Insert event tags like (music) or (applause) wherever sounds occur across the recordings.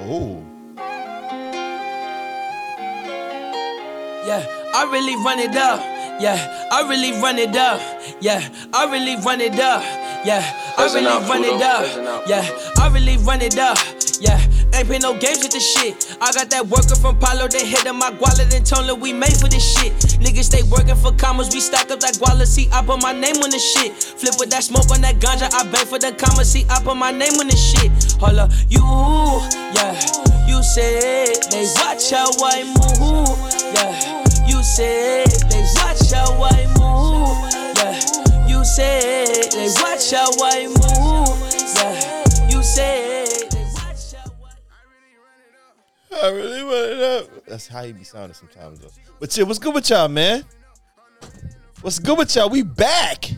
Oh. Yeah, I really run it up. Yeah, I really run it up. Yeah, I really run it up. Yeah, I really run it up. Yeah, I really run it up. Yeah, ain't play no games with this shit. I got that worker from Palo, they hit my guala, then told her we made for this shit. Niggas stay working for commas, we stack up that guala, see, I put my name on this shit. Flip with that smoke on that ganja, I bang for the commas, see, I put my name on this shit. Up, you, yeah, you said they watch how I move, yeah. You said they watch how I move, yeah. You said they watch how I move, yeah. You said I I really run it up. That's how you be sounding sometimes though. But yeah, what's good with y'all, man? What's good with y'all? We back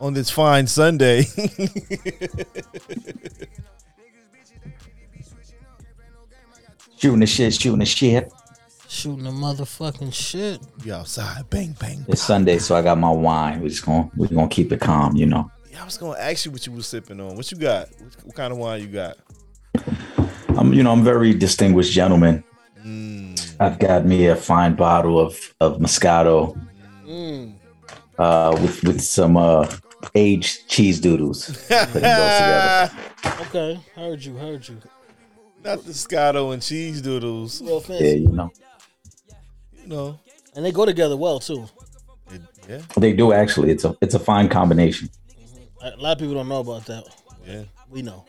on this fine Sunday. (laughs) Shooting the shit, shooting the shit. Shooting the motherfucking shit. we outside, bang bang. It's Sunday, so I got my wine. We're just gonna we're gonna keep it calm, you know. Yeah, I was gonna ask you what you was sipping on. What you got? What, what kind of wine you got? I'm you know I'm a very distinguished gentleman. Mm, I've got me a fine bottle of of Moscato Mm. uh, with with some uh, aged cheese doodles. Putting those together. (laughs) Okay, heard you, heard you. Not the Scotto and cheese doodles. Real Yeah, you know You know. And they go together well too. It, yeah, they do actually. It's a it's a fine combination. Mm-hmm. A lot of people don't know about that. yeah. We know.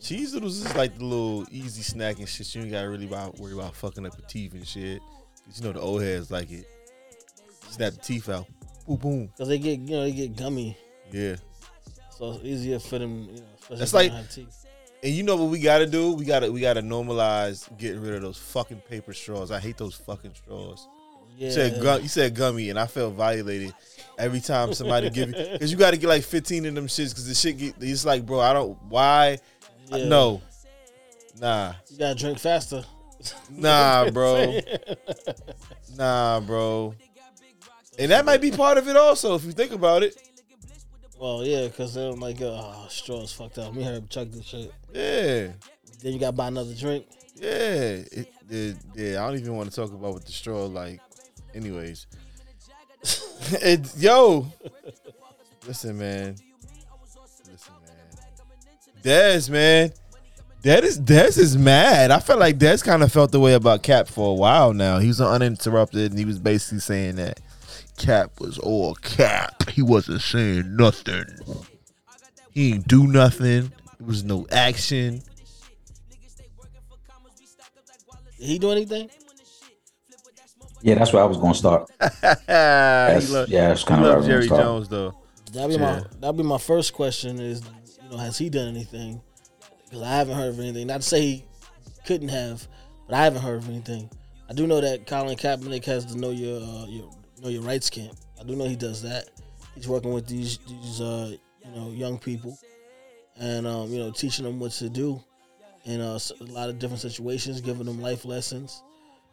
Cheese doodles is like the little easy snack and shit. You ain't gotta really about, worry about fucking up your teeth and shit. 'Cause you know the old heads like it. Snap the teeth out. Boom, boom. Because they get, you know, they get gummy. Yeah. So it's easier for them, you know, That's like-. And you know what we gotta do? We gotta we gotta normalize getting rid of those fucking paper straws. I hate those fucking straws. Yeah. You said gu- you said gummy, and I felt violated every time somebody give you (laughs) because you got to get like fifteen of them shits because the shit get it's like bro I don't why I- no nah You gotta drink faster. nah bro (laughs) nah bro and that might be part of it also if you think about it Well, yeah, because they're like, oh, straws fucked up. Me her chuck this shit. yeah Then you gotta buy another drink. yeah it, it, yeah I don't even want to talk about what the straw like anyways (laughs) it, yo listen man listen man Dez man Dez is Dez is mad. I felt like Dez kind of felt the way about Cap for a while now. He was uninterrupted, and he was basically saying that Cap was all Cap. He wasn't saying nothing. He ain't do nothing. There was no action. Did he do anything? Yeah, that's where I was gonna start. (laughs) That's, That's, yeah, that's kind of loves where I Jerry was gonna start. Jones though. That'd be Yeah. my that'd be my first question. Is you know has he done anything? Because I haven't heard of anything. Not to say he couldn't have, but I haven't heard of anything. I do know that Colin Kaepernick has to know your uh, your know your rights camp. I do know he does that. He's working with these these uh, you know young people, and um, you know teaching them what to do in uh, a lot of different situations, giving them life lessons.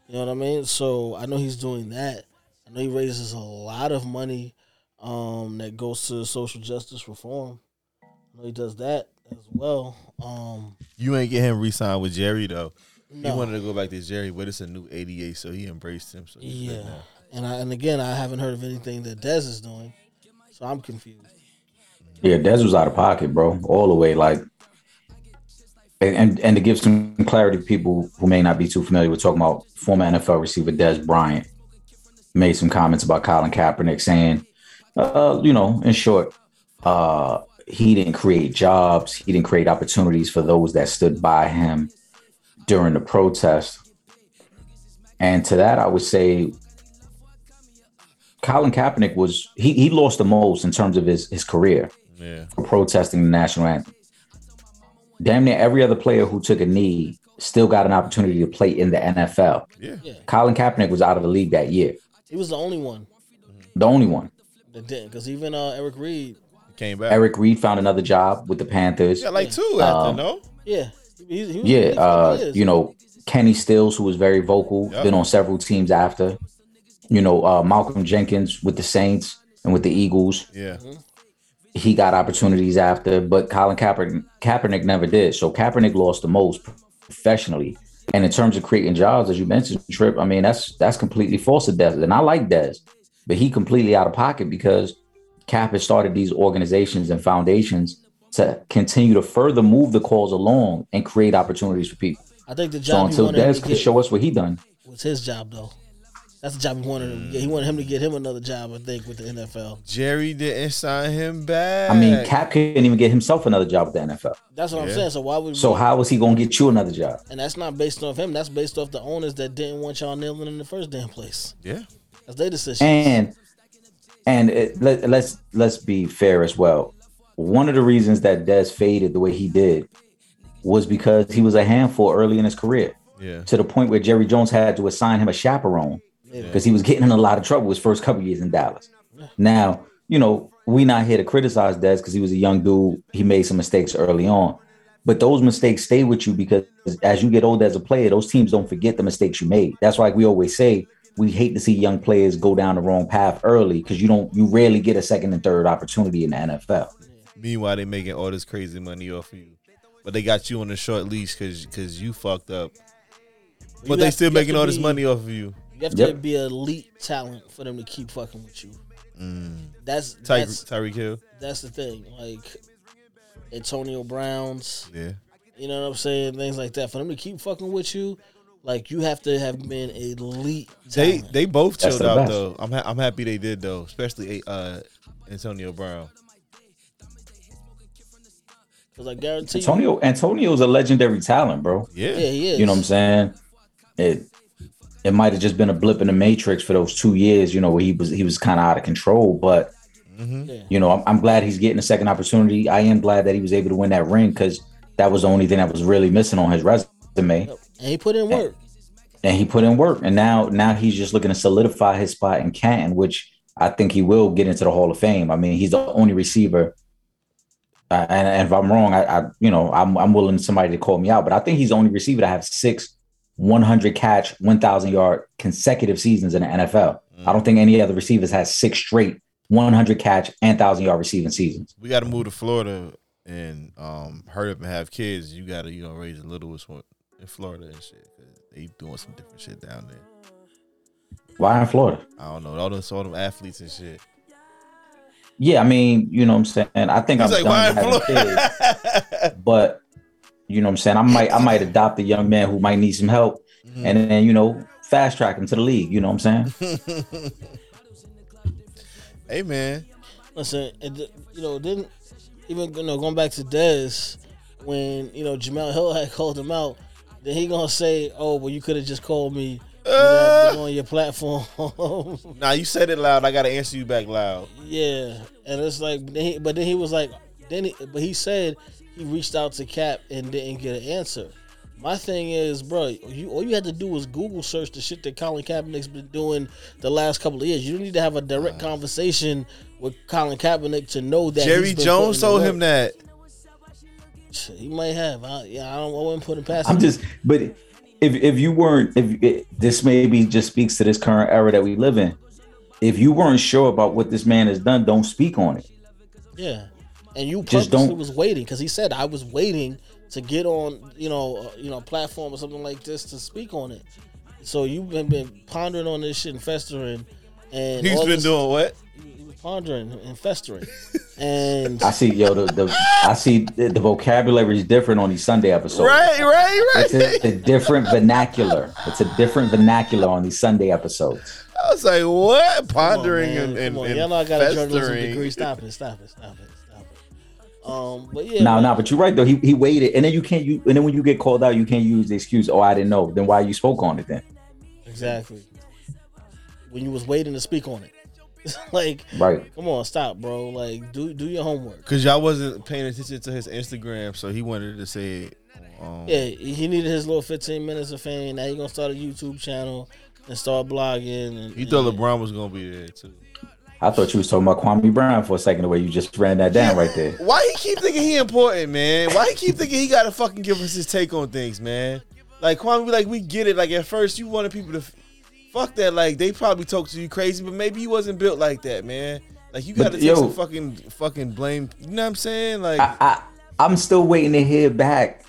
You know what I mean? So I know he's doing that. I know he raises a lot of money um, that goes to social justice reform. I know he does that as well. Um, You ain't get him re-signed with Jerry though. no. He wanted to go back to Jerry, but it's a new 88, so he embraced him. So yeah, now. And I and again, I haven't heard of anything that Dez is doing, so I'm confused. Yeah, Dez was out of pocket, bro, all the way. Like, and, and and to give some clarity to people who may not be too familiar with talking about former NFL receiver Dez Bryant made some comments about Colin Kaepernick saying, uh, you know, in short, uh, he didn't create jobs, he didn't create opportunities for those that stood by him during the protest. And to that, I would say Colin Kaepernick was he he lost the most in terms of his his career Yeah. for protesting the national anthem. Damn near every other player who took a knee still got an opportunity to play in the NFL. Yeah. Yeah, Colin Kaepernick was out of the league that year, he was the only one the only one. that didn't, because even uh, Eric Reid, came back. Eric Reid found another job with the Panthers. Yeah, like two after, Um, no? yeah, he, he, he was Yeah, he uh, you know, Kenny Stills, who was very vocal, Yep. been on several teams after. You know, uh, Malcolm Jenkins with the Saints and with the Eagles. Yeah. he got opportunities after, but Colin Kaepernick, Kaepernick never did. So Kaepernick lost the most professionally. And in terms of creating jobs, as you mentioned, Trip, I mean that's that's completely false to Dez. And I like Dez, but he completely out of pocket because Cap has started these organizations and foundations to continue to further move the cause along and create opportunities for people. I think the job he until wanted him Dez to could show us what he done, was his job though. That's the job he wanted him to get. He wanted him to get him another job, I think, with the NFL. Jerry didn't sign him back. I mean, Cap couldn't even get himself another job with the NFL. That's what I'm saying. So why would So we- how was he gonna get you another job? And that's not based off him. That's based off the owners that didn't want y'all kneeling in the first damn place. Yeah. That's their decision. And and it, let, let's let's be fair as well. One of the reasons that Dez faded the way he did was because he was a handful early in his career Yeah. to the point where Jerry Jones had to assign him a chaperone Yeah. Because he was getting in a lot of trouble his first couple years in Dallas. Now, you know, we not here to criticize Dez because he was a young dude. He made some mistakes early on. But those mistakes stay with you because as you get older as a player, those teams don't forget the mistakes you made. That's why we always say we hate to see young players go down the wrong path early because you don't you rarely get a second and third opportunity in the NFL. Meanwhile, they making all this crazy money off of you, but they got you on a short leash because because you fucked up. You But they have- still making all this be- money off of you. You have to Yep. be elite talent for them to keep fucking with you. That's Ty- that's Tyreek Hill. that's the thing. Like Antonio Brown's, Yeah. you know what I'm saying? Things like that. For them to keep fucking with you, like you have to have been elite. They talent. they both That's chilled the out best. though. I'm ha- I'm happy they did though, especially uh Antonio Brown. Because I guarantee you, Antonio Antonio's a legendary talent, bro. Yeah. yeah, he is. You know what I'm saying? It it might have just been a blip in the matrix for those two years, you know, where he was he was kind of out of control. But Yeah. you know, I'm, I'm glad he's getting a second opportunity. I am glad that he was able to win that ring because that was the only thing that was really missing on his resume. And he put in work. And he put in work, and now now he's just looking to solidify his spot in Canton, which I think he will get into the Hall of Fame. I mean, he's the only receiver. Uh, and, and if I'm wrong, I, I you know I'm I'm willing somebody to call me out, but I think he's the only receiver to have six 100 catch, 1,000 yard consecutive seasons in the NFL. I don't think any other receivers has six straight 100 catch and 1,000 yard receiving seasons. We got to move to Florida and um hurry up and have kids. You got to you know raise the littlest one in Florida and shit. they doing some different shit down there. Why in Florida? I don't know all them all them athletes and shit. Yeah, I mean, you know what I'm saying. I think He's I'm like, done having kids, but you know what I'm saying. I might I might adopt a young man who might need some help, Mm-hmm. and then you know fast track him to the league. You know what I'm saying? (laughs) hey man, Listen, and you know, didn't even you know going back to Dez when you know Jemele Hill had (laughs) called him out. Then he gonna say, "Oh, well, you could have just called me." You didn't have to go on your platform. (laughs) nah, you said it loud. I got to answer you back loud. yeah, and it's like, then he, but then he was like, then he, but he said he reached out to Cap and didn't get an answer. My thing is, bro, you all you had to do was Google search the shit that Colin Kaepernick's been doing the last couple of years. You don't need to have a direct conversation with Colin Kaepernick to know that Jerry he's been Jones told him that. He might have. I, yeah, I don't. I wouldn't put him past. I'm him. just, but if if you weren't, if it, this maybe just speaks to this current era that we live in. If you weren't sure about what this man has done, don't speak on it. Yeah, and you Just don't- was waiting because he said I was waiting to get on, you know, uh, you know, platform or something like this to speak on it. So you've been, been pondering on this shit and festering, and he's been this- doing what? pondering and festering, and I see, yo, the, the I see the, the vocabulary is different on these Sunday episodes. Right, right, It's right. a, a different vernacular. It's a different vernacular on these Sunday episodes. I was like, what? Come on, Pondering and, and, Come on. and y'all know I got a journalism festering. degree. Stop it! Stop it! Stop it! Stop it! Um, but yeah, No, man. no, but you're right though. He he waited, and then you can't you, and then when you get called out, you can't use the excuse. Oh, I didn't know. Then why you spoke on it then? exactly. When you was waiting to speak on it, (laughs) like, Right. come on, stop, bro. Like, do do your homework. Cause y'all wasn't paying attention to his Instagram, so he wanted to say it. Um, Yeah, he needed his little 15 minutes of fame. Now he gonna start a YouTube channel and start blogging. And, He thought and- LeBron was gonna be there too. I thought you was talking about Kwame Brown for a second. The way you just ran that down right there. Why he keep thinking he important, man? Why he keep thinking he gotta fucking give us his take on things, man? Like Kwame, like we get it. Like at first you wanted people to f- fuck that. Like they probably talked to you crazy, but maybe he wasn't built like that, man. Like you got to take yo- some fucking fucking blame. You know what I'm saying? Like I, I I'm still waiting to hear back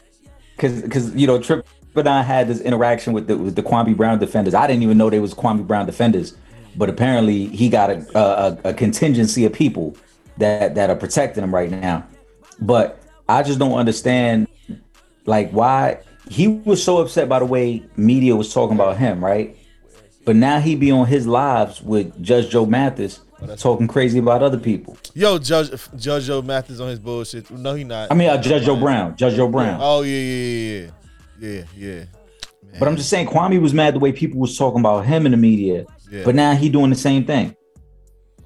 because because you know Trip and I had this interaction with the with the Kwame Brown defenders. I didn't even know they was Kwame Brown defenders, but apparently he got a a, a contingency of people that that are protecting him right now. But I just don't understand like why he was so upset by the way media was talking about him, right? But now he be on his lives with Judge Joe Mathis talking crazy about other people. yo, Judge Judge Joe Mathis on his bullshit. No, he not. I mean, uh, Judge Joe Brown, Judge Joe Brown. Oh yeah, yeah, yeah, yeah, yeah, yeah. But I'm just saying, Kwame was mad the way people was talking about him in the media. Yeah. But now he doing the same thing.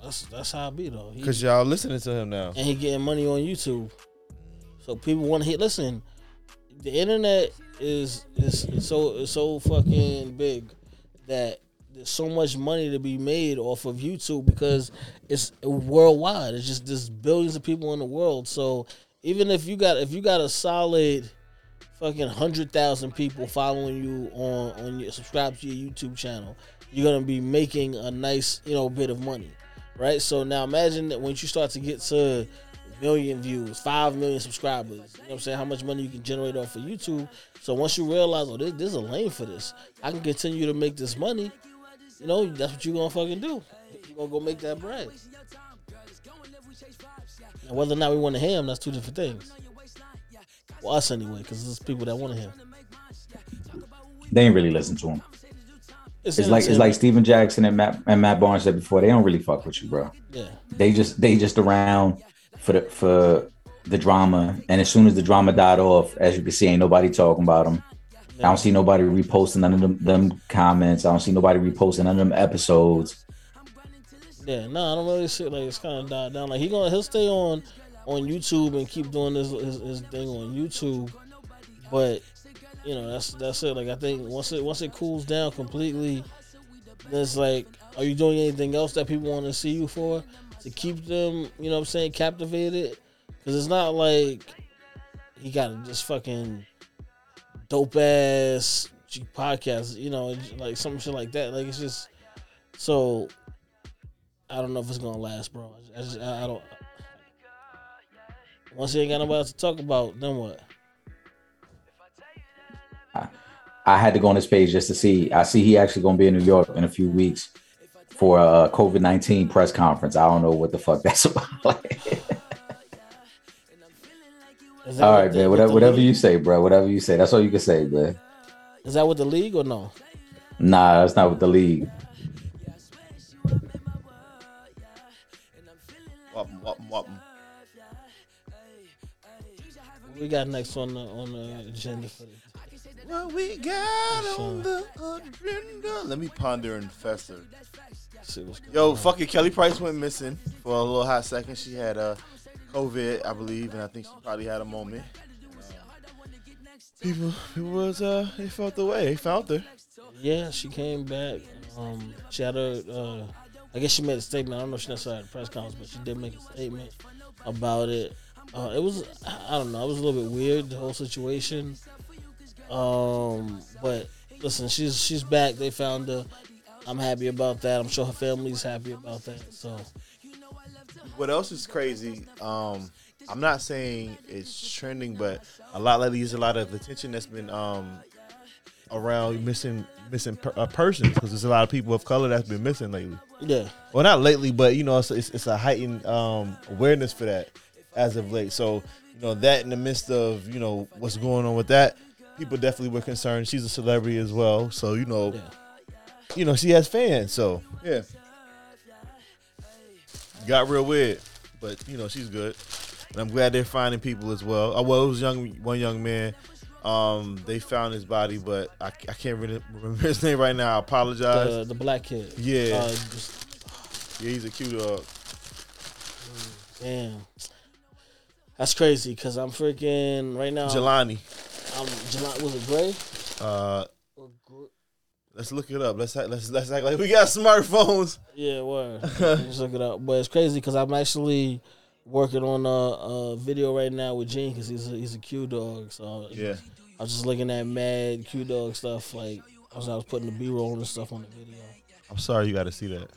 That's that's how it be though. He, Because y'all listening to him now. and he getting money on YouTube. So people want to hit. Listen, the internet is is is so is so fucking big that there's so much money to be made off of YouTube because it's worldwide. It's just there's billions of people in the world. So even if you got if you got a solid fucking hundred thousand people following you on on your subscribe to your YouTube channel, you're gonna be making a nice you know bit of money, right? So now imagine that once you start to get to million views, five million subscribers, you know what I'm saying? How much money you can generate off of YouTube. So once you realize, oh, this, there's a lane for this, I can continue to make this money. You know, that's what you're gonna fucking do. You're gonna go make that bread. And whether or not we want to hear him, that's two different things. Well, us anyway, because there's people that want to hear. They ain't really listen to him. It's like it's like. Stephen Jackson and Matt and Matt Barnes said before. They don't really fuck with you, bro. yeah. They just they just around for the for the drama. And as soon as the drama died off, as you can see, ain't nobody talking about them. I don't see nobody reposting none of them, them comments. I don't see nobody reposting none of them episodes. Yeah, no, I don't really see like it's kind of died down. Like he gonna he'll stay on on YouTube and keep doing this his, his thing on YouTube, but you know that's that's it. Like I think once it once it cools down completely, it's like, are you doing anything else that people want to see you for to keep them? You know what I'm saying captivated? Because it's not like he got this fucking dope ass podcast. You know, like some shit like that. Like it's just so. I don't know if it's gonna last, bro. I, just, I, I don't. Once he ain't got nobody else to talk about, then what? I had to go on his page just to see. I see he actually gonna be in New York in a few weeks for a COVID nineteen press conference. I don't know what the fuck that's (laughs) about. Is that all the- man. Whatever, whatever league? you say, bro. Whatever you say. That's all you can say, man. Is that with the league or no? Nah, that's not with the league. Whoppin', whoppin', whoppin'. What we got next on the on the agenda for this? What we got on the agenda? Let me ponder and fester. See what's Yo, on. fucking Kelly Price went missing for a little hot second. She had uh, COVID, I believe, and I think she probably had a moment. People, people was uh, they felt the way. They found her. Yeah, she came back. Um, she had a. Uh, I guess she made a statement. I don't know if she necessarily had a press conference, but she did make a statement about it. Uh, it was, I don't know, it was a little bit weird the whole situation. Um, but listen, she's she's back. They found her. I'm happy about that. I'm sure her family's happy about that. So What else is crazy? Um, I'm not saying it's trending, but a lot lately is a lot of attention that's been um around missing missing per, uh, persons because there's a lot of people of color that's been missing lately. yeah, Well, not lately, but you know, it's it's, it's a heightened um, awareness for that as of late. So you know that in the midst of you know what's going on with that, people definitely were concerned. She's a celebrity as well, so you know, yeah. you know she has fans. So yeah, got real weird, but you know she's good, and I'm glad they're finding people as well. Uh, well, it was young one young man. Um, they found his body, but I, I can't really remember his name right now. I apologize. The, the black kid. Yeah. Uh, just, yeah, he's a cute dog. damn. That's crazy because I'm freaking right now. Jelani. Jelani was it Gray? Uh, let's look it up. Let's act, let's let's act like we got smartphones. (laughs) Yeah, word. Just look it up. But it's crazy because I'm actually working on a, a video right now with Gene because he's a, he's a Q dog. So Yeah, I was just looking at mad Q dog stuff. Like I was, I was putting the B roll and stuff on the video. I'm sorry you got to see that.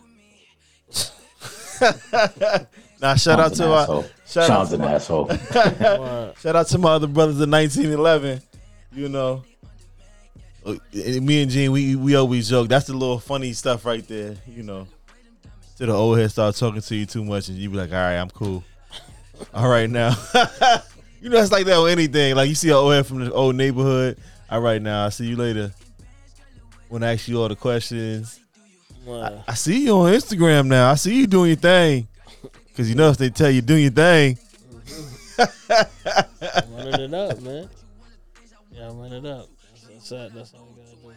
(laughs) now shout out to an our asshole. shout out to an my, asshole. (laughs) Shout out to my other brothers in 1911. You know, Uh, me and Gene, we we always joke. That's the little funny stuff right there. You know, till the old head start talking to you too much, and you be like, "All right, I'm cool." (laughs) All right now, (laughs) you know it's like that with anything. Like you see an old head from the old neighborhood. All right now, I'll see you later. When I ask you all the questions, Word. I see you on Instagram now. I see you doing your thing. Cause you know if they tell you doing your thing, running it up, man. Yeah, run it up. That's, that's, it. that's all we gotta do.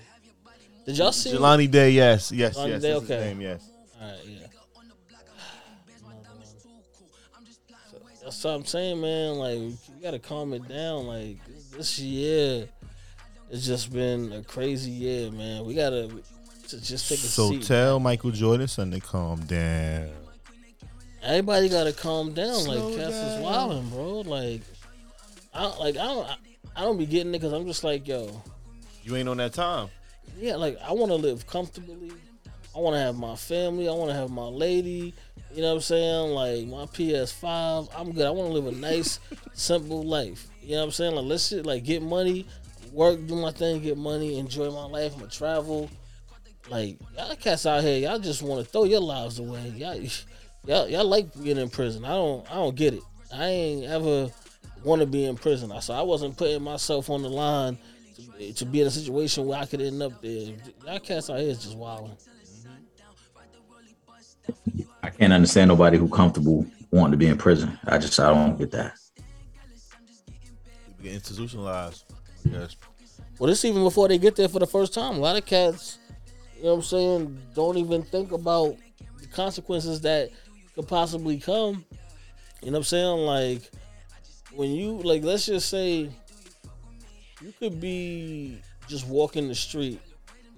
Did y'all see? Jelani Day, yes, yes, Jelani yes, Day, that's his okay. name, yes. All right, yeah. (sighs) That's what I'm saying, man. Like, you gotta calm it down. Like, this year, it's just been a crazy year, man. We gotta just take a So seat. So tell Michael Jordan son to calm down. Everybody gotta calm down. Slow like, Cass is wilding, bro. Like, I don't, like I don't I, I don't be getting it because I'm just like, yo, You ain't on that time. yeah, like I want to live comfortably. I want to have my family. I want to have my lady. You know what I'm saying? Like my PS5. I'm good. I want to live a nice, (laughs) simple life. You know what I'm saying? Like let's just like get money, work, do my thing, get money, enjoy my life. I'm gonna travel. Like y'all cats out here, y'all just want to throw your lives away. Y'all, (laughs) y'all, y'all like being in prison. I don't, I don't get it. I ain't ever want to be in prison. I so I wasn't putting myself on the line to, to be in a situation where I could end up there. Y'all cats out here is just wild. I can't understand nobody who comfortable wanting to be in prison. I just I don't get that. Get institutionalized. Yes. Well, this even before they get there for the first time. A lot of cats, you know what I'm saying, don't even think about the consequences that could possibly come. You know what I'm saying? Like, when you, like, let's just say you could be just walking the street,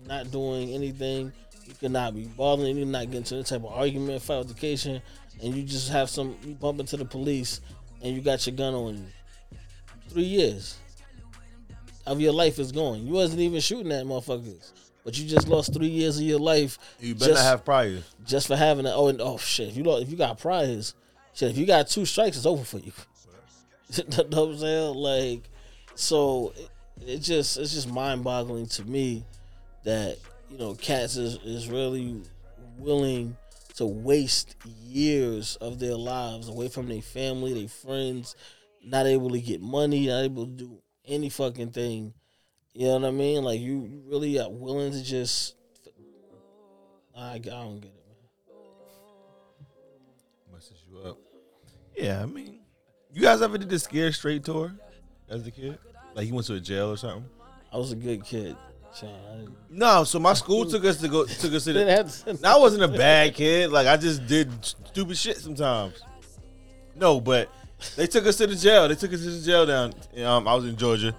not doing anything. You could not be bothering, You're not getting into any type of argument, fight, altercation, and you just have some, you bump into the police and you got your gun on you. Three years of your life is gone. You wasn't even shooting at motherfuckers, but you just lost three years of your life You better Just- have priors. just for having that. Oh, and oh shit! If you don't, if you got priors, shit. If you got two strikes, it's over for you. (laughs) you know what I'm saying? Like, so it, it just it's just mind boggling to me that you know cats is is really willing to waste years of their lives away from their family, their friends, not able to get money, not able to do any fucking thing. You know what I mean? Like you, you really are willing to just. I, I don't get it, man. Messes you up. Yeah, I mean, you guys ever did the Scare Straight tour as a kid? Like you went to a jail or something? I was a good kid. No, so my school took us to go took us to the. didn't have to, I wasn't a bad kid. Like I just did stupid shit sometimes. No, but they took us to the jail. They took us to the jail down. Um, I was in Georgia.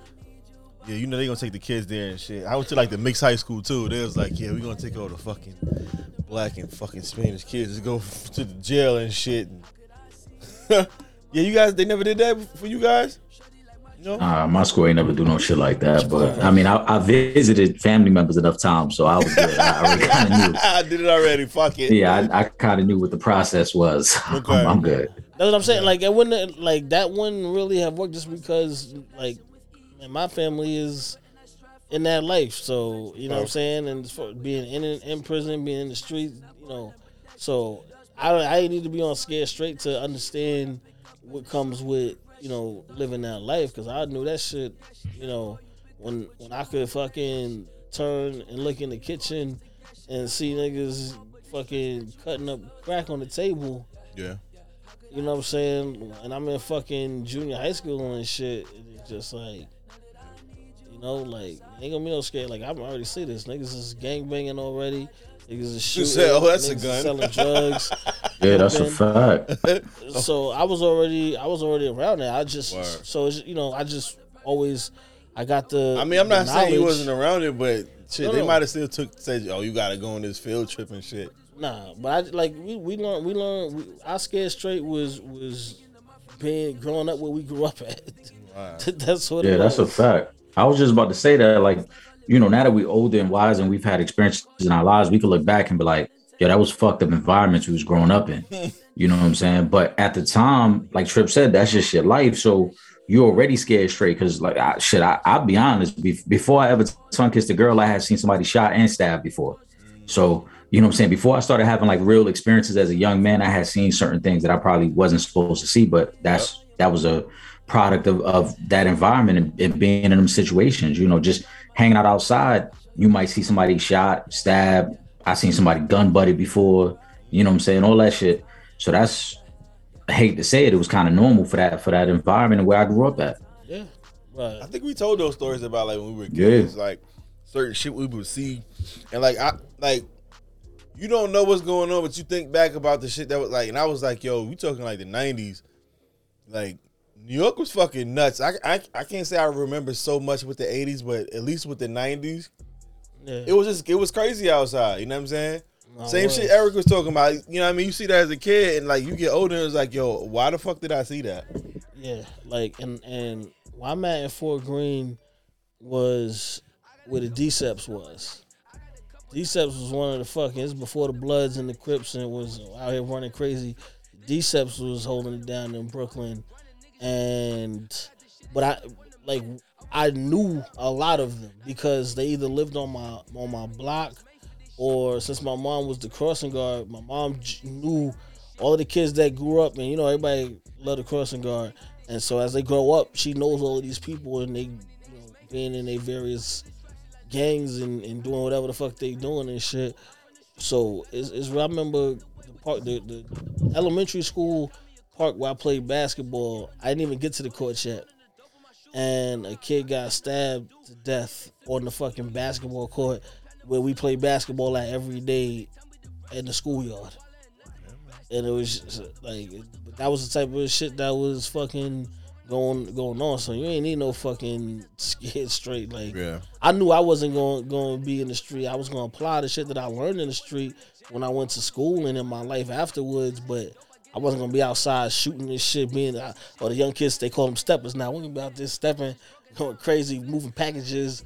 Yeah, you know they gonna take the kids there and shit. I went to like the mixed high school too. They was like, yeah, we gonna take all the fucking black and fucking Spanish kids to go f- to the jail and shit. (laughs) yeah, you guys, they never did that for you guys. No. Uh, my school ain't never do no shit like that. But I mean, I, I visited family members enough times, so I was good. I already kind of (laughs) knew. I did it already. Fuck it. Yeah, I, I kind of knew what the process was. (laughs) Okay. I'm, I'm good. That's what I'm saying. Like it wouldn't like that wouldn't really have worked just because like man, my family is in that life. So you know what I'm saying, and for being in in prison, being in the street, you know. So I I need to be on scared straight to understand what comes with you know living that life because I knew that shit. You know when when I could fucking turn and look in the kitchen and see niggas fucking cutting up crack on the table. Yeah. You know what I'm saying? And I'm in fucking junior high school and shit. And it's just like, know, like ain't gonna be no scared. Like I'm already see this. Niggas is gang banging already. Niggas is shooting. said, "Oh, that's a niggas is gun." Selling drugs. (laughs) Yeah, that's a fact. (laughs) so I was already, I was already around there. I just, Word. so you know, I just always, I got the. I mean, I'm the not saying you wasn't around it, but shit, No, they no. might have still took said, "Oh, you got to go on this field trip and shit." Nah, but I like we we learned we learned we, our scared straight was was being growing up where we grew up at. Wow. (laughs) that's what. Yeah, it that's a fact. I was just about to say that, like, you know, now that we're older and wise and we've had experiences in our lives, we can look back and be like, yeah, that was fucked up environments we was growing up in. (laughs) you know what I'm saying? But at the time, like Trip said, that's just your life. So you're already scared straight because like I, shit, I, I'll be honest. Be, before I ever tongue kissed a girl, I had seen somebody shot and stabbed before. So you know what I'm saying? Before I started having like real experiences as a young man, I had seen certain things that I probably wasn't supposed to see, but that's that was a product of, of that environment and, and, being in them situations, you know, just hanging out outside, you might see somebody shot, stabbed. I seen somebody gun butted before, you know what I'm saying? All that shit. So that's I hate to say it, it was kind of normal for that for that environment and where I grew up at. Yeah. Right. I think we told those stories about like when we were kids, yeah. like certain shit we would see. And like I like you don't know what's going on, but you think back about the shit that was like, and I was like, yo, we talking like the '90s, like New York was fucking nuts. I, I I can't say I remember so much with the '80s, but at least with the '90s, yeah. it was just it was crazy outside. You know what I'm saying? No Same shit Eric was talking about. You know what I mean? You see that as a kid, and like you get older, and it's like, yo, why the fuck did I see that? Yeah, like and and why I'm at in Fort Greene was where the Deceps was. Deceps was one of the fucking. It's before the Bloods and the Crips and was out here running crazy. Deceps was holding it down in Brooklyn, and but I like I knew a lot of them because they either lived on my on my block or since my mom was the crossing guard, my mom knew all of the kids that grew up and you know everybody loved the crossing guard, and so as they grow up, she knows all of these people and they you know, being in their various gangs and, and doing whatever the fuck they doing and shit. So it's, it's I remember the part the, the elementary school park where I played basketball. I didn't even get to the court yet, and a kid got stabbed to death on the fucking basketball court where we play basketball at every day in the schoolyard. And it was like that was the type of shit that was fucking going going on. So you ain't need no fucking (laughs) scared straight. Like yeah. I knew I wasn't going going to be in the street. I was going to apply the shit that I learned in the street when I went to school and in my life afterwards. But I wasn't gonna be outside shooting this shit. Being uh, or the young kids they call them steppers now. We about this stepping, going crazy, moving packages.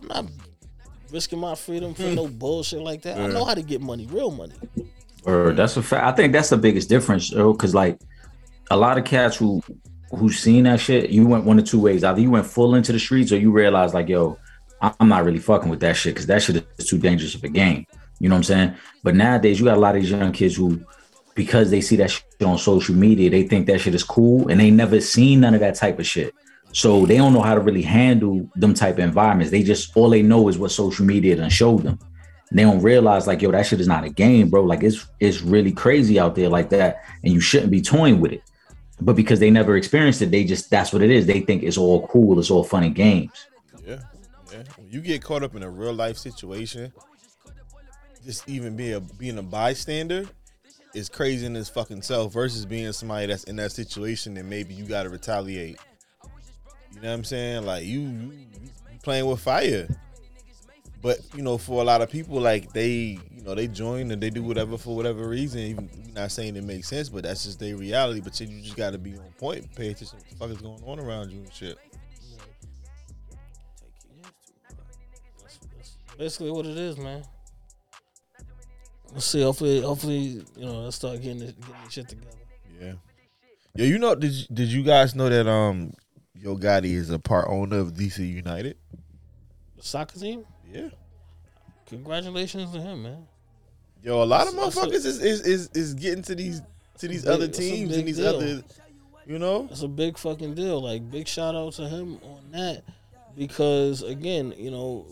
I'm not risking my freedom for no (laughs) bullshit like that. Yeah. I know how to get money, real money. Or that's a fact. I think that's the biggest difference, though, because like a lot of cats who who seen that shit, you went one of two ways. Either you went full into the streets, or you realized like, yo, I'm not really fucking with that shit because that shit is too dangerous of a game. You know what I'm saying? But nowadays, you got a lot of these young kids who, because they see that shit on social media, they think that shit is cool, and they never seen none of that type of shit. So they don't know how to really handle them type of environments. They just all they know is what social media done showed them. And they don't realize like, yo, that shit is not a game, bro. Like it's it's really crazy out there like that, and you shouldn't be toying with it but because they never experienced it, they just that's what it is. They think it's all cool, it's all fun and games. Yeah, yeah. When you get caught up in a real life situation, just even a being a bystander is crazy in its fucking self versus being somebody that's in that situation and maybe you got to retaliate. You know what I'm saying? Like you, you, you playing with fire. But you know, for a lot of people, like they, you know, they join and they do whatever for whatever reason. Even not saying it makes sense, but that's just their reality. But you just got to be on point, pay attention to what the fuck is going on around you and shit. basically what it is, man. Let's see. Hopefully, hopefully, you know, let's start getting this, getting this shit together. Yeah. Yeah, you know, did you, did you guys know that um, Yo Gotti is a part owner of DC United? The soccer team. Yeah. Congratulations to him, man. Yo, a lot of motherfuckers is, is is is getting to these to these big, other teams and these deal. other, you know. It's a big fucking deal. Like big shout out to him on that because again, you know,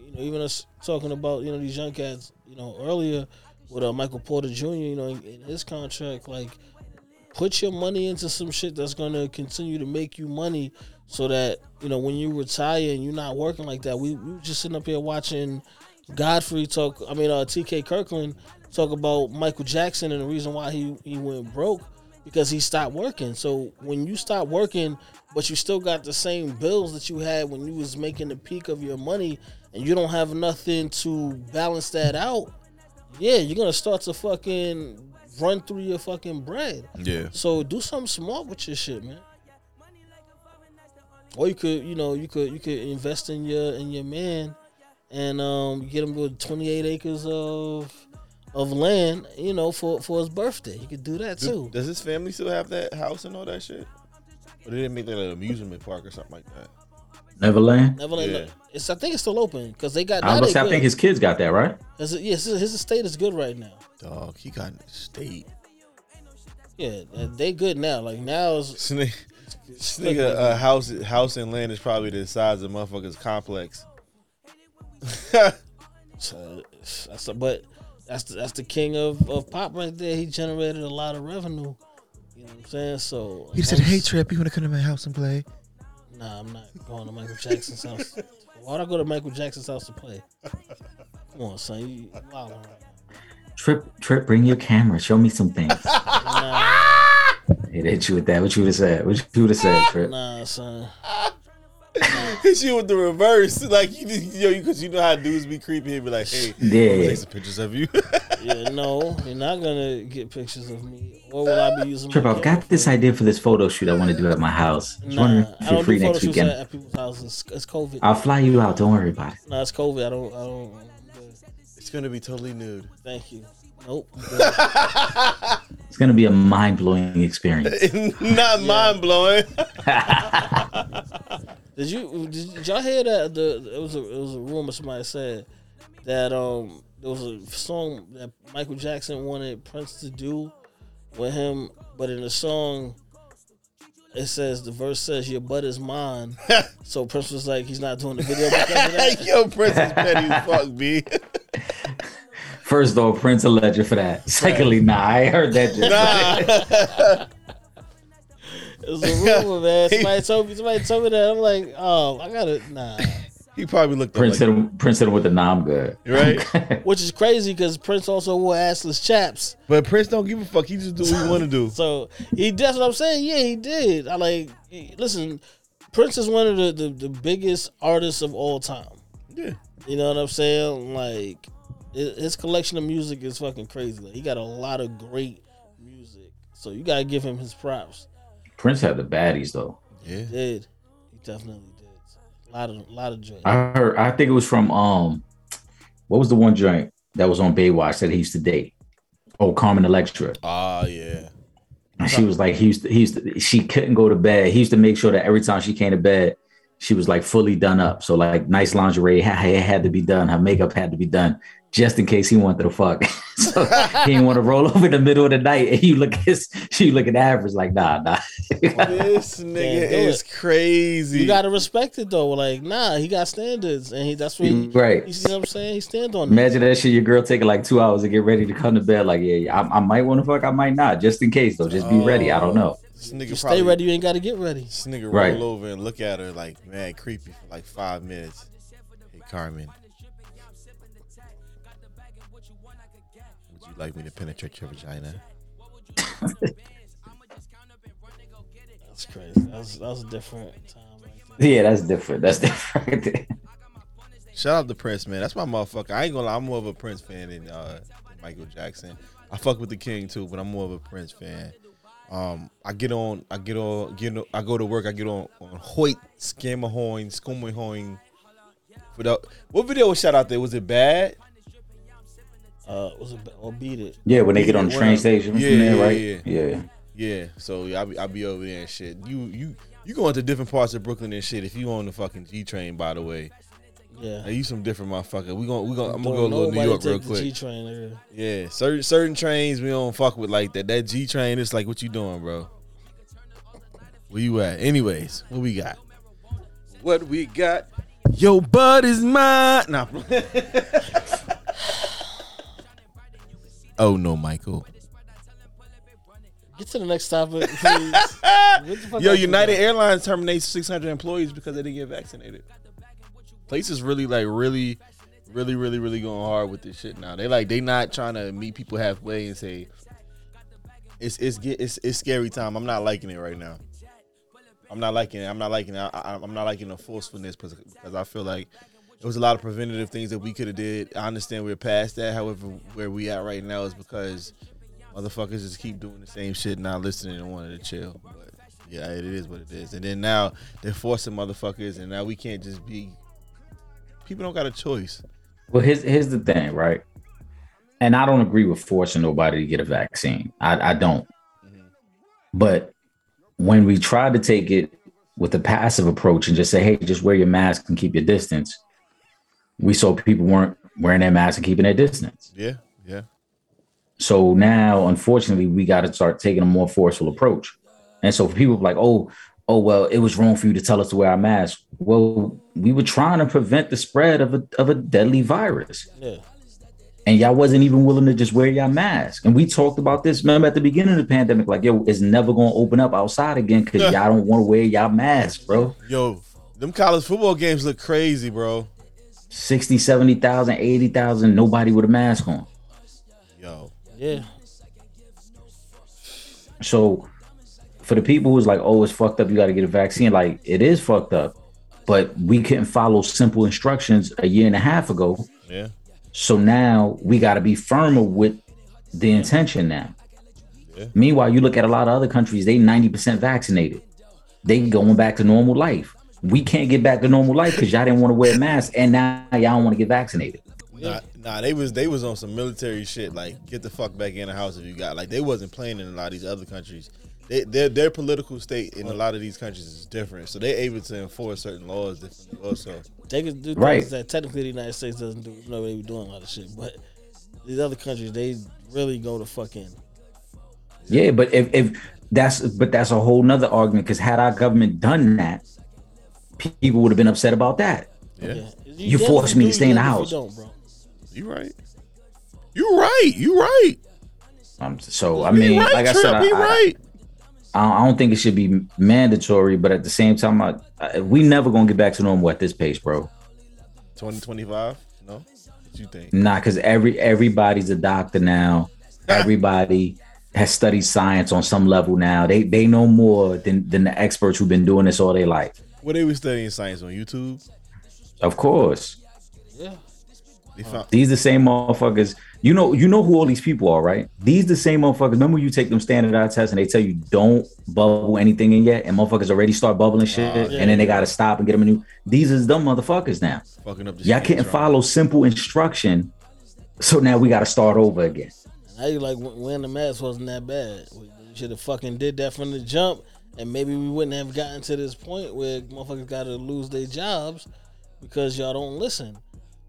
you know, even us talking about you know these young cats, you know, earlier with uh, Michael Porter Jr. You know, in, in his contract, like put your money into some shit that's gonna continue to make you money so that you know when you retire and you're not working like that. We, we just sitting up here watching Godfrey talk. I mean, uh, T.K. Kirkland talk about Michael Jackson and the reason why he he went broke because he stopped working. So when you stop working, but you still got the same bills that you had when you was making the peak of your money, and you don't have nothing to balance that out, yeah, you're gonna start to fucking run through your fucking bread. Yeah. So do something smart with your shit, man. Or you could, you know, you could you could invest in your in your man, and um, get him with 28 acres of of land, you know, for for his birthday. You could do that Do- too. does his family still have that house and all that shit? Or didn't make that an amusement park or something like that? Neverland. Neverland, Yeah. it's I think it's still open because they got. I was say, I think his kids got that right. His, yes, his, his estate is good right now. Dog, he got an estate. Yeah, they good now. Like now is This nigga, this uh, house house and land is probably the size of motherfuckers complex. (laughs) So, that's the, but that's the, that's the king of, of pop right there. He generated a lot of revenue. You know what I'm saying? So he said, "Hey Trip, you want to come to my house and play?" Nah, I'm not going to Michael Jackson's house. Why'd I go to Michael Jackson's house to play? Come on, son. You, wildin' Trip, Trip, bring your camera. Show me some things. Nah, It hit you with that. What you would have said? What you would have said, Trip? nah, son. (laughs) Hit you with the reverse, like you, yo, because you know how dudes be creepy. He'd be like, "Hey, I'm Yeah. take some pictures of you." (laughs) Yeah, no, you're not gonna get pictures of me. What will I be using Trip, I've camera got this idea for this photo shoot I want to do at my house. Just Nah, I if you're don't free do next photo shoots weekend. at, at people's houses. It's, it's COVID. I'll fly you out. Don't worry about it. nah, it's COVID. I don't. I don't. It's gonna be totally nude. Thank you. Nope. (laughs) It's gonna be a mind blowing experience. (laughs) Not mind blowing. (laughs) Did you did, did y'all hear that the it was a it was a rumor somebody said that um there was a song that Michael Jackson wanted Prince to do with him, but in the song it says the verse says your butt is mine. so Prince was like he's not doing the video because of that. yo, Prince is petty as fuck, b. First though, Prince a legend for that. Secondly, nah, I heard that. Just Nah, (laughs) It was a rumor, man. Somebody told me somebody told me that. I'm like, oh, I gotta nah. he probably looked Prince like, him, Prince hit him with the nom good. right. (laughs) Which is crazy because Prince also wore assless chaps. But Prince don't give a fuck. He just do what he want to do. (laughs) So he that's what I'm saying. Yeah, he did. I like listen. Prince is one of the, the, the biggest artists of all time. Yeah. You know what I'm saying? Like hi- his collection of music is fucking crazy. Like, he got a lot of great music. So you gotta give him his props. Prince had the baddies though. Yeah. He did. He definitely did. A lot of a lot of joints. I heard. I think it was from um, what was the one joint that was on Baywatch that he used to date? Oh, Carmen Electra. Ah, yeah. And she was like, he used to, he used to, she couldn't go to bed. He used to make sure that every time she came to bed, she was like fully done up. So like nice lingerie ha- had to be done. Her makeup had to be done just in case he wanted to fuck. (laughs) so he didn't want to roll (laughs) over in the middle of the night. And you look at, she look at average like, nah, nah. (laughs) This nigga Can't is it. crazy. You gotta respect it though. Like, nah, he got standards and he that's what he, right. you see what I'm saying? He stand on. Imagine that shit. Your girl taking like two hours to get ready to come to bed. Like, yeah, yeah I, I might want to fuck. I might not. Just in case though. Just be ready. I don't know. This nigga You probably, stay ready, you ain't gotta get ready. This nigga roll Right. over and look at her like mad creepy for like five minutes. Hey Carmen, would you like me to penetrate your vagina? (laughs) That's crazy. That was that was a different time right. Yeah, that's different. That's (laughs) different. Shout out to Prince, man. That's my motherfucker. I ain't gonna lie, I'm more of a Prince fan than uh, Michael Jackson. I fuck with the King too, but I'm more of a Prince fan. Um, I get on, I get on, get on, I go to work, I get on on Hoyt, Scammerhoin, Skummerhoin. For the what video was shot out there? Was it bad? Uh was it or beat it. yeah, when they get on the train station yeah, there, yeah, right? yeah. yeah. Yeah, so yeah, I be, I be over there and shit. You you you going to different parts of Brooklyn and shit. If you on the fucking G train, by the way, Yeah. now you some different motherfucker. We going we going I'm gonna go Don't little New nobody York real take the quick. G train there. Yeah, certain certain trains we don't fuck with like that. That G train is like, what you doing, bro? Where you at? Anyways, what we got? What we got? Your bud is mine. Nah. (sighs) oh no, Michael. Get to the next topic, (laughs) please. Get the fuck Yo, United Airlines terminates 600 employees because they didn't get vaccinated. Places really like really, really, really, really going hard with this shit now. They like they not trying to meet people halfway and say it's it's it's it's scary time. I'm not liking it right now. I'm not liking it. I'm not liking it. I, I'm not liking the forcefulness because because I feel like there was a lot of preventative things that we could have did. I understand we're past that. However, where we at right now is because motherfuckers just keep doing the same shit, not listening and wanting to chill. But yeah, it is what it is. And then now they're forcing motherfuckers, and now we can't just be. People don't got a choice. Well, here's here's the thing, right? and I don't agree with forcing nobody to get a vaccine. I, I don't. Mm-hmm. But when we try to take it with a passive approach and just say, hey, just wear your mask and keep your distance, we saw people weren't wearing their masks and keeping their distance. Yeah, yeah. So now, unfortunately, we got to start taking a more forceful approach. And so for people like, oh, oh, well, it was wrong for you to tell us to wear our mask. Well, we were trying to prevent the spread of a of a deadly virus. Yeah. And y'all wasn't even willing to just wear your mask. And we talked about this, remember at the beginning of the pandemic, like, yo, it's never gonna open up outside again because y'all don't want to wear y'all mask, bro. Yo, them college football games look crazy, bro. 60, 70,000, 80,000, nobody with a mask on. Yo, Yeah. So for the people who's like, oh, it's fucked up, you got to get a vaccine, like it is fucked up. But we couldn't follow simple instructions a year and a half ago. yeah, So now we got to be firmer with the intention now. Yeah. Meanwhile, you look at a lot of other countries, they 90% vaccinated. They going back to normal life. We can't get back to normal life because y'all didn't want to wear masks and now y'all don't want to get vaccinated. nah, nah, they was they was on some military shit. Like, get the fuck back in the house if you got. Like, they wasn't playing in a lot of these other countries. They, their their political state in a lot of these countries is different, so they're able to enforce certain laws differently. Also, They can do Right. things that technically the United States doesn't do. You know, they be doing a lot of shit, but these other countries they really go to fucking. Yeah, but if, if that's but that's a whole nother argument because had our government done that, people would have been upset about that. yeah, Yeah. You damn forced me to stay in the house. You don't, bro. you right. You right. You right. Um, so I mean, right, like I said, I, you I- right. I, I don't think it should be mandatory, but at the same time, I, I, we never gonna get back to normal at this pace, bro. Twenty twenty five. No, what you think? Nah, because every everybody's a doctor now. (laughs) Everybody has studied science on some level now. They they know more than than the experts who've been doing this all their life. What they was studying science on YouTube? Of course, Yeah. They found these the same motherfuckers. You know, you know who all these people are, right? These the same motherfuckers. Remember, you take them standardized tests and they tell you don't bubble anything in yet, and motherfuckers already start bubbling ah, shit, yeah. and then they gotta stop and get them a new. These is dumb motherfuckers now. fucking up the Y'all shit, couldn't Trump. follow simple instruction, so now we gotta start over again. Now you like we- wearing the mask wasn't that bad. We should have fucking did that from the jump, and maybe we wouldn't have gotten to this point where motherfuckers got to lose their jobs because y'all don't listen.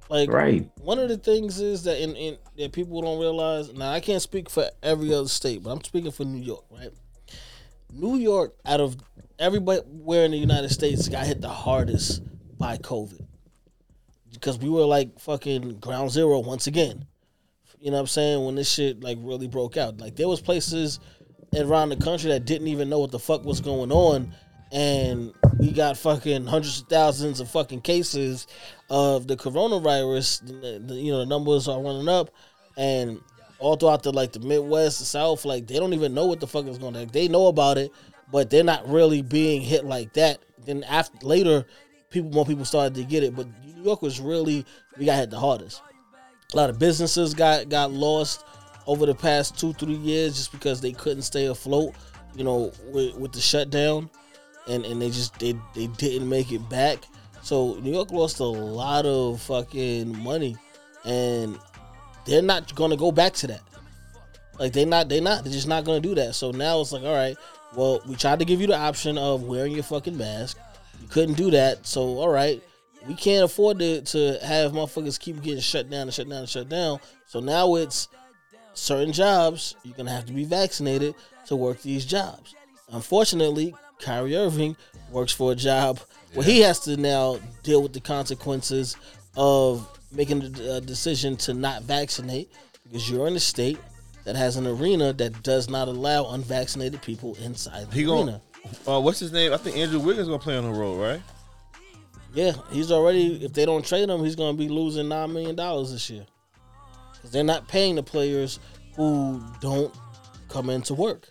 Like Right. one of the things is that in, in that people don't realize. Now I can't speak for every other state, but I'm speaking for New York, right? New York, out of everybody where in the United States, got hit the hardest by COVID because we were like fucking ground zero once again. You know what I'm saying? When this shit like really broke out, like there was places around the country that didn't even know what the fuck was going on, and we got fucking hundreds of thousands of fucking cases of the coronavirus. You know the numbers are running up, and all throughout the like the Midwest, the South, like they don't even know what the fuck is going on. They know about it, but they're not really being hit like that. Then after later, people more people started to get it, but New York was really we got hit the hardest. A lot of businesses got got lost over the past two three years just because they couldn't stay afloat. You know, with, with the shutdown, and and they just they they didn't make it back. So New York lost a lot of fucking money, and they're not gonna go back to that. Like they not they not they're just not gonna do that. So now it's like, all right, well, we tried to give you the option of wearing your fucking mask. You couldn't do that. So all right, we can't afford to to have motherfuckers keep getting shut down and shut down and shut down. So now it's certain jobs you're gonna have to be vaccinated to work these jobs. Unfortunately, Kyrie Irving works for a job where he has to now deal with the consequences of making a decision to not vaccinate because you're in a state that has an arena that does not allow unvaccinated people inside the He arena. going uh, what's his name? I think Andrew Wiggins gonna play on the road, right? Yeah, he's already. If they don't trade him, he's going to be losing nine million dollars this year because they're not paying the players who don't come into work.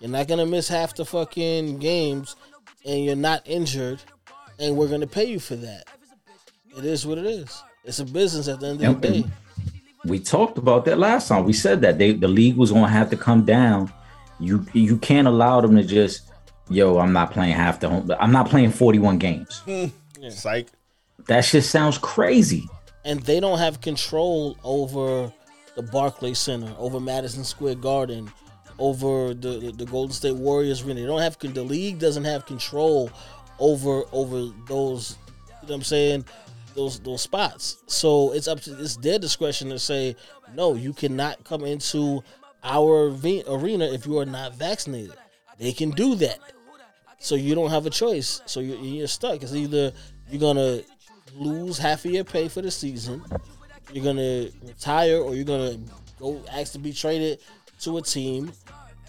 You're not going to miss half the fucking games, and you're not injured, and we're going to pay you for that. It is what it is. It's a business at the end of the day. We talked about that last time. We said that they the league was gonna have to come down. You you can't allow them to just, yo, I'm not playing half the home. I'm not playing 41 games. (laughs) Psych. That shit sounds crazy. and they don't have control over the Barclays Center, over Madison Square Garden, over the, the, Golden State Warriors arena. They don't have the league doesn't have control over over those. You know what I'm saying? Those those spots. So it's up to it's their discretion to say no. You cannot come into our arena if you are not vaccinated. They can do that. So you don't have a choice. So you're, you're stuck. It's either you're gonna lose half of your pay for the season, you're gonna retire, or you're gonna go ask to be traded to a team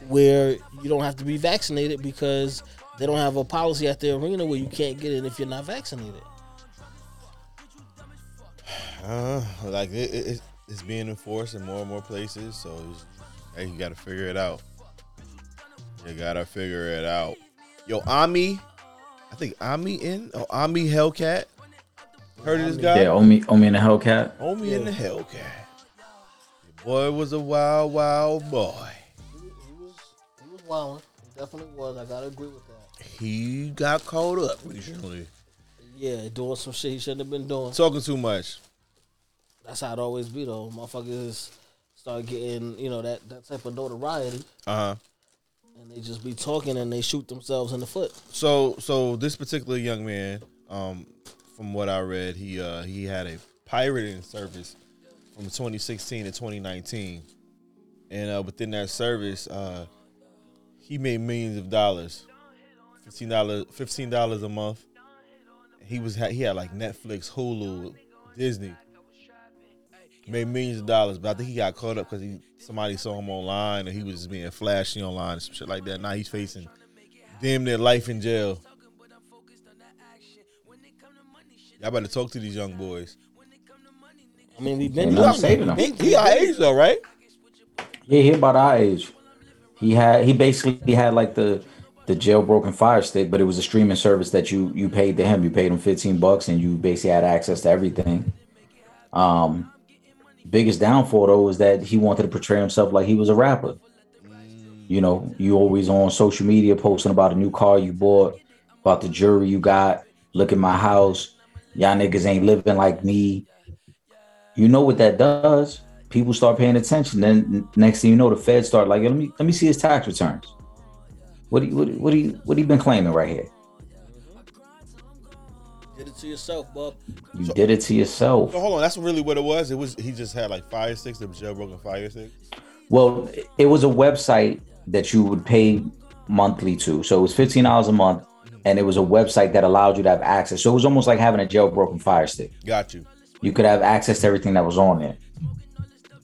where you don't have to be vaccinated because they don't have a policy at the arena where you can't get in if you're not vaccinated. Uh, like it, it, it's being enforced in more and more places, so it's, hey, you got to figure it out. You gotta figure it out. Yo, Ami, I think Ami in oh Ami Hellcat. Heard of this guy? Yeah, Omi, Omi and the Hellcat. Omi in the Hellcat. Your boy was a wild, wild boy. He he. He definitely was. I gotta agree with that. He got caught up recently. Yeah, doing some shit he shouldn't have been doing. Talking too much. That's how it always be though. Motherfuckers start getting, you know, that, that type of notoriety Uh huh. and they just be talking and they shoot themselves in the foot. So so this particular young man, um, from what I read, he uh he had a pirating service from 2016 to 2019, and uh, within that service, uh, he made millions of dollars, fifteen dollars fifteen dollars a month. He was he had like Netflix, Hulu, Disney. Made millions of dollars, but I think he got caught up because he somebody saw him online and he was just being flashy online and some shit like that. Now he's facing damn near life in jail. Y'all better talk to these young boys. I mean, we've been And doing I'm saving that. them. He, he our age though, right? Yeah, he about our age. He had he basically had like the the jailbroken fire stick, but it was a streaming service that you you paid to him. You paid him 15 bucks and you basically had access to everything. Um biggest downfall though was that he wanted to portray himself like he was a rapper. You know, you always on social media posting about a new car you bought, about the jewelry you got, look at my house, y'all niggas ain't living like me. You know what that does? People start paying attention. Then next thing you know, the Fed start like, let me let me see his tax returns. What do you, what do you- what do you, what he been claiming right here? Did it to yourself, bub. You did it to yourself. So hold on, that's really what it was. It was he just had like fire sticks, the jailbroken fire sticks. Well, it was a website that you would pay monthly to. So it was fifteen dollars a month, and it was a website that allowed you to have access. So it was almost like having a jailbroken fire stick. Got you, You could have access to everything that was on there.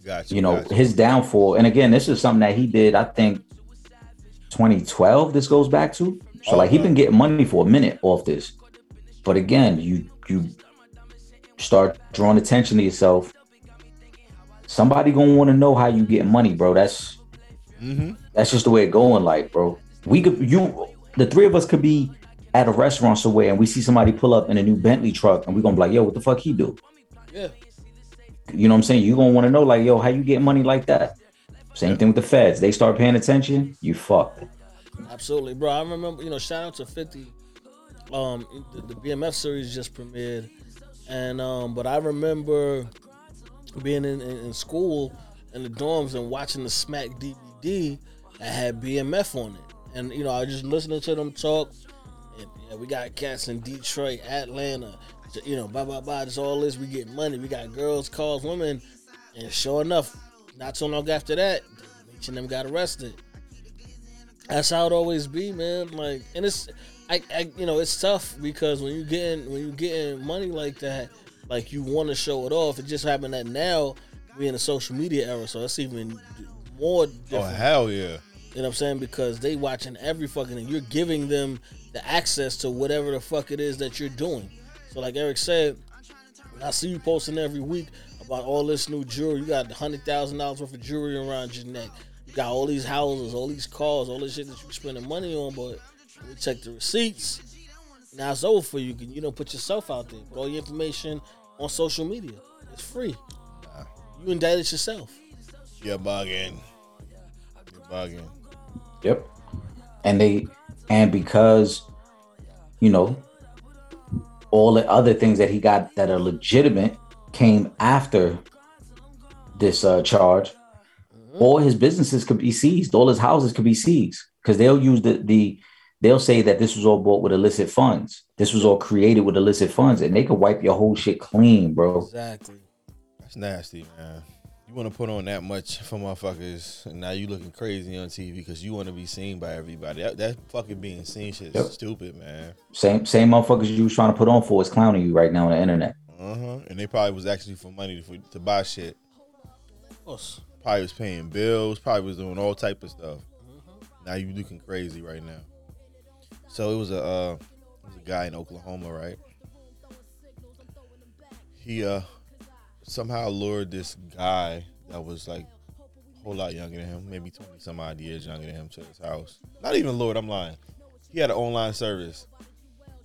Got you. Know, got you. his downfall, and again, this is something that he did. I think 2012. This goes back to. So like he been getting money for a minute off this, but again, you you start drawing attention to yourself. Somebody gonna want to know how you get money, bro. That's Mhm. that's just the way it going, like, bro. We could you the three of us could be at a restaurant somewhere and we see somebody pull up in a new Bentley truck and we gonna be like, yo, what the fuck he do? Yeah. You know what I'm saying? You gonna want to know, like, yo, how you get money like that? Same thing with the feds. They start paying attention, you fucked. Absolutely, bro. I remember, you know, shout out to 50. Um, the, the BMF series just premiered, and um, but I remember being in, in, in school in the dorms and watching the Smack DVD that had BMF on it, and you know, I was just listening to them talk. And yeah, we got cats in Detroit, Atlanta, you know, blah blah blah. Just all this, we get money. We got girls, cars, women, and sure enough, not so long after that, each of them got arrested that's how it always be, man. Like, and it's, I, I, you know, it's tough because when you getting when you getting money like that, like you want to show it off. It just happened that now we in a social media era, so that's even more Oh hell yeah! You know what I'm saying? Because they watching every fucking thing. You're giving them the access to whatever the fuck it is that you're doing. So like Eric said, when I see you posting every week about all this new jewelry. You got hundred thousand dollars worth of jewelry around your neck. You got all these houses, all these cars, all this shit that you're spending money on. But we check the receipts, now it's over for you. You can- You don't put yourself out there. Put all your information on social media. It's free. You indicted yourself. You're bugging. You're bugging. Yep. And they and because you know all the other things that he got that are legitimate came after this uh, charge, all his businesses could be seized. All his houses could be seized because they'll use the the they'll say that this was all bought with illicit funds. This was all created with illicit funds, and they could wipe your whole shit clean, bro. Exactly. That's nasty, man. You want to put on that much for motherfuckers, and now you looking crazy on TV because you want to be seen by everybody. That, that fucking being seen shit is Yep. stupid, man. Same same motherfuckers you was trying to put on for is clowning you right now on the internet. Uh huh. And they probably was actually for money to, to buy shit. Of course. Probably was paying bills. Probably was doing all type of stuff. Now you looking crazy right now. So it was a uh, it was a guy in Oklahoma, right? He uh somehow lured this guy that was like a whole lot younger than him, maybe twenty some odd years younger than him, to his house. Not even lured. I'm lying. He had an online service.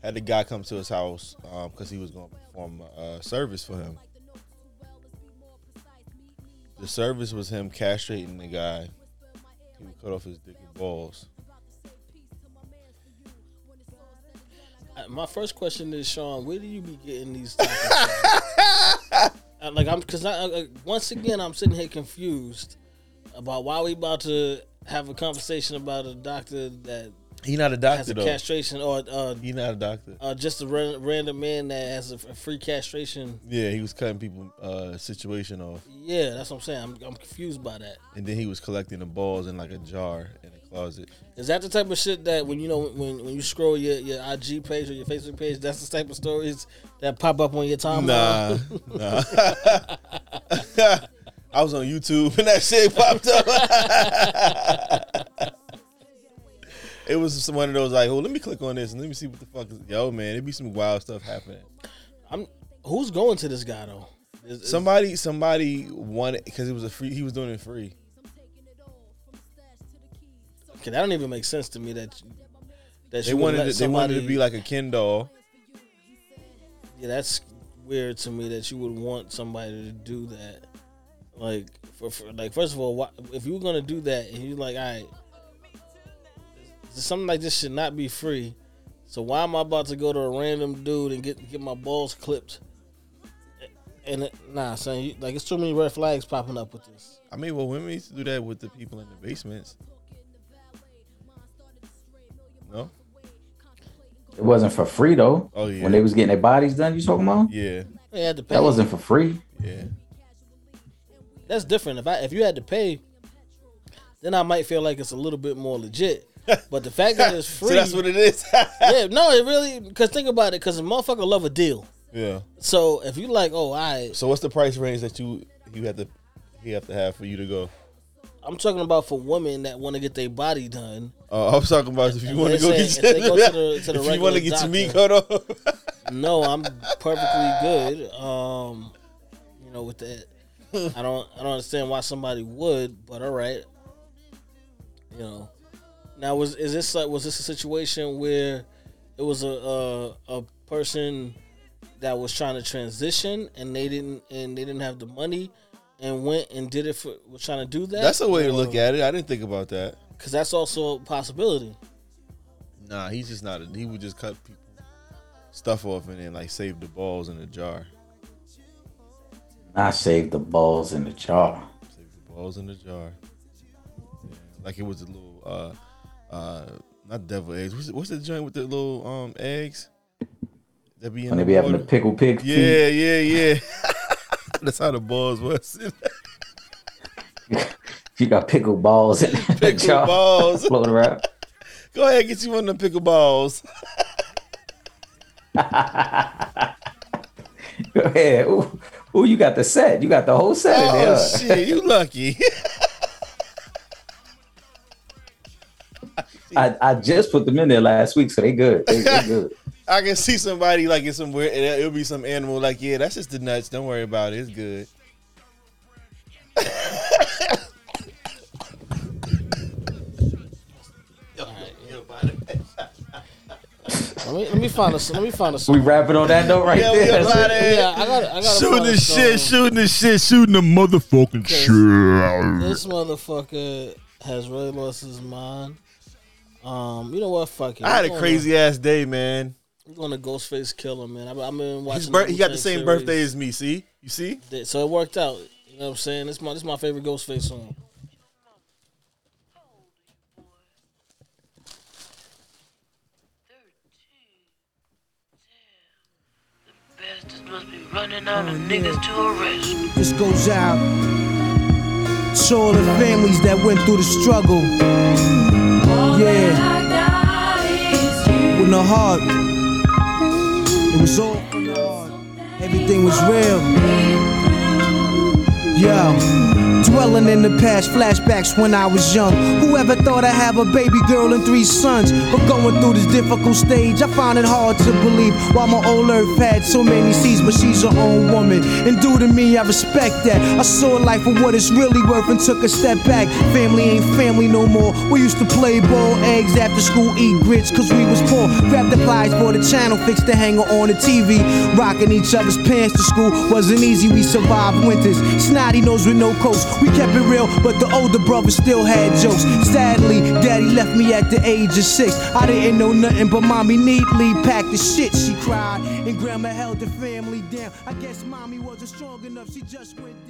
Had the guy come to his house because he was going to perform a uh, service for him. The service was him castrating the guy. He would cut off his dick and balls. Uh, My first question is, Sean, where do you be getting these? (laughs) Uh, like I'm, because I, uh, once again I'm sitting here confused about why we about to have a conversation about a doctor that He not a has doctor a though. castration or uh, he not a doctor. uh, just a ra- random man that has a, a free castration. Yeah, he was cutting people uh situation off, Yeah, that's what I'm saying. I'm, I'm confused by that. and then he was collecting the balls in like a jar in a closet. Is that the type of shit that when you know when when you scroll your, your IG page or your Facebook page, that's the type of stories that pop up on your timeline? Nah, nah. (laughs) I was on YouTube and that shit popped up. (laughs) it was one of those like, oh, let me click on this and let me see what the fuck is. Yo, man, it be some wild stuff happening. I'm who's going to this guy though? Is- Somebody, somebody wanted because it was a free. He was doing it free. Okay, that don't even make sense to me that that They you wanted, let it, they wanted to be like a Ken doll. yeah. That's weird to me that you would want somebody to do that. Like for, for like first of all, why, if you were gonna do that and you're like, all right, something like this should not be free. So why am I about to go to a random dude and get get my balls clipped? And it, nah, son, you, like it's too many red flags popping up with this. I mean, well, women used to do that with the people in the basements. No. It wasn't for free though. Oh yeah. When they was getting their bodies done, you talking about? yeah. They had to pay. That wasn't for free. Yeah. that's different. If I if you had to pay, then I might feel like it's a little bit more legit. (laughs) But the fact that it's free, So that's what it is. (laughs) yeah, no, it really. Because think about it, because a motherfucker love a deal. yeah. So if you like, oh, I, So what's the price range that you you have to you have to have for you to go? I'm talking about for women that want to get their body done. Uh, I was talking about if you want to go get they go to the- to the if you want to get your meat doctor- cut off. No, I'm perfectly (laughs) good. Um, you know, with that, I don't, I don't understand why somebody would, but all right. You know, now was is this like was this a situation where it was a a, a person that was trying to transition and they didn't and they didn't have the money and went and did it for was trying to do that. That's a way to look at it. I didn't think about that. because that's also a possibility. Nah, he's just not. A, he would just cut people stuff off and then like save the balls in a jar. Not saved the balls in the jar. Save the balls in the jar. Yeah, like it was a little uh uh not devil eggs. What's, what's the joint with the little um eggs? That be in When they the be having the pickle pig feet. Yeah, yeah, yeah. (laughs) (laughs) That's how the balls was. (laughs) You got pickle balls in the Pickle jar. balls. Floating around. (laughs) Go ahead, get you one of the pickle balls. Go ahead. Ooh, ooh, you got the set. You got the whole set in there. Oh shit, you lucky. I, I just put them in there last week, so they good. They, they good. I can see somebody like in somewhere, and it'll be some animal like, yeah, that's just the nuts. Don't worry about it. It's good. Let me let me find a let me find a We song. wrapping on that note right Yeah, there. up outta here. Yeah, I got I got Shooting the shit, shooting the shit, shooting the motherfucking shit. This motherfucker has really lost his mind. Um, you know what? Fuck it. I had a gonna- crazy ass day, man. We're going to Ghostface Killah, man. I've, I've been watching. His bir- he got the same series. birthday as me. See, you see? So it worked out. You know what I'm saying? This my this my favorite Ghostface song. Bastards must be running out of niggas to arrest. This goes out to all the families that went through the struggle. Yeah, with no heart. It was all. Everything was real. Yo. Dwelling in the past, flashbacks when I was young. Whoever thought I'd have a baby girl and three sons? But going through this difficult stage, I found it hard to believe. While my old earth had so many seas, but she's her own woman. And due to me, I respect that. I saw life for what it's really worth and took a step back. Family ain't family no more. We used to play ball, eggs after school, eat grits, cause we was poor. Grab the pliers for the channel, fix the hanger on the TV. Rocking each other's pants to school wasn't easy, we survived winters. Snotty nose with no coats. We kept it real, but the older brother still had jokes. Sadly, daddy left me at the age of six. I didn't know nothing, but mommy neatly packed the shit. She cried, and grandma held the family down. I guess mommy wasn't strong enough, she just went down.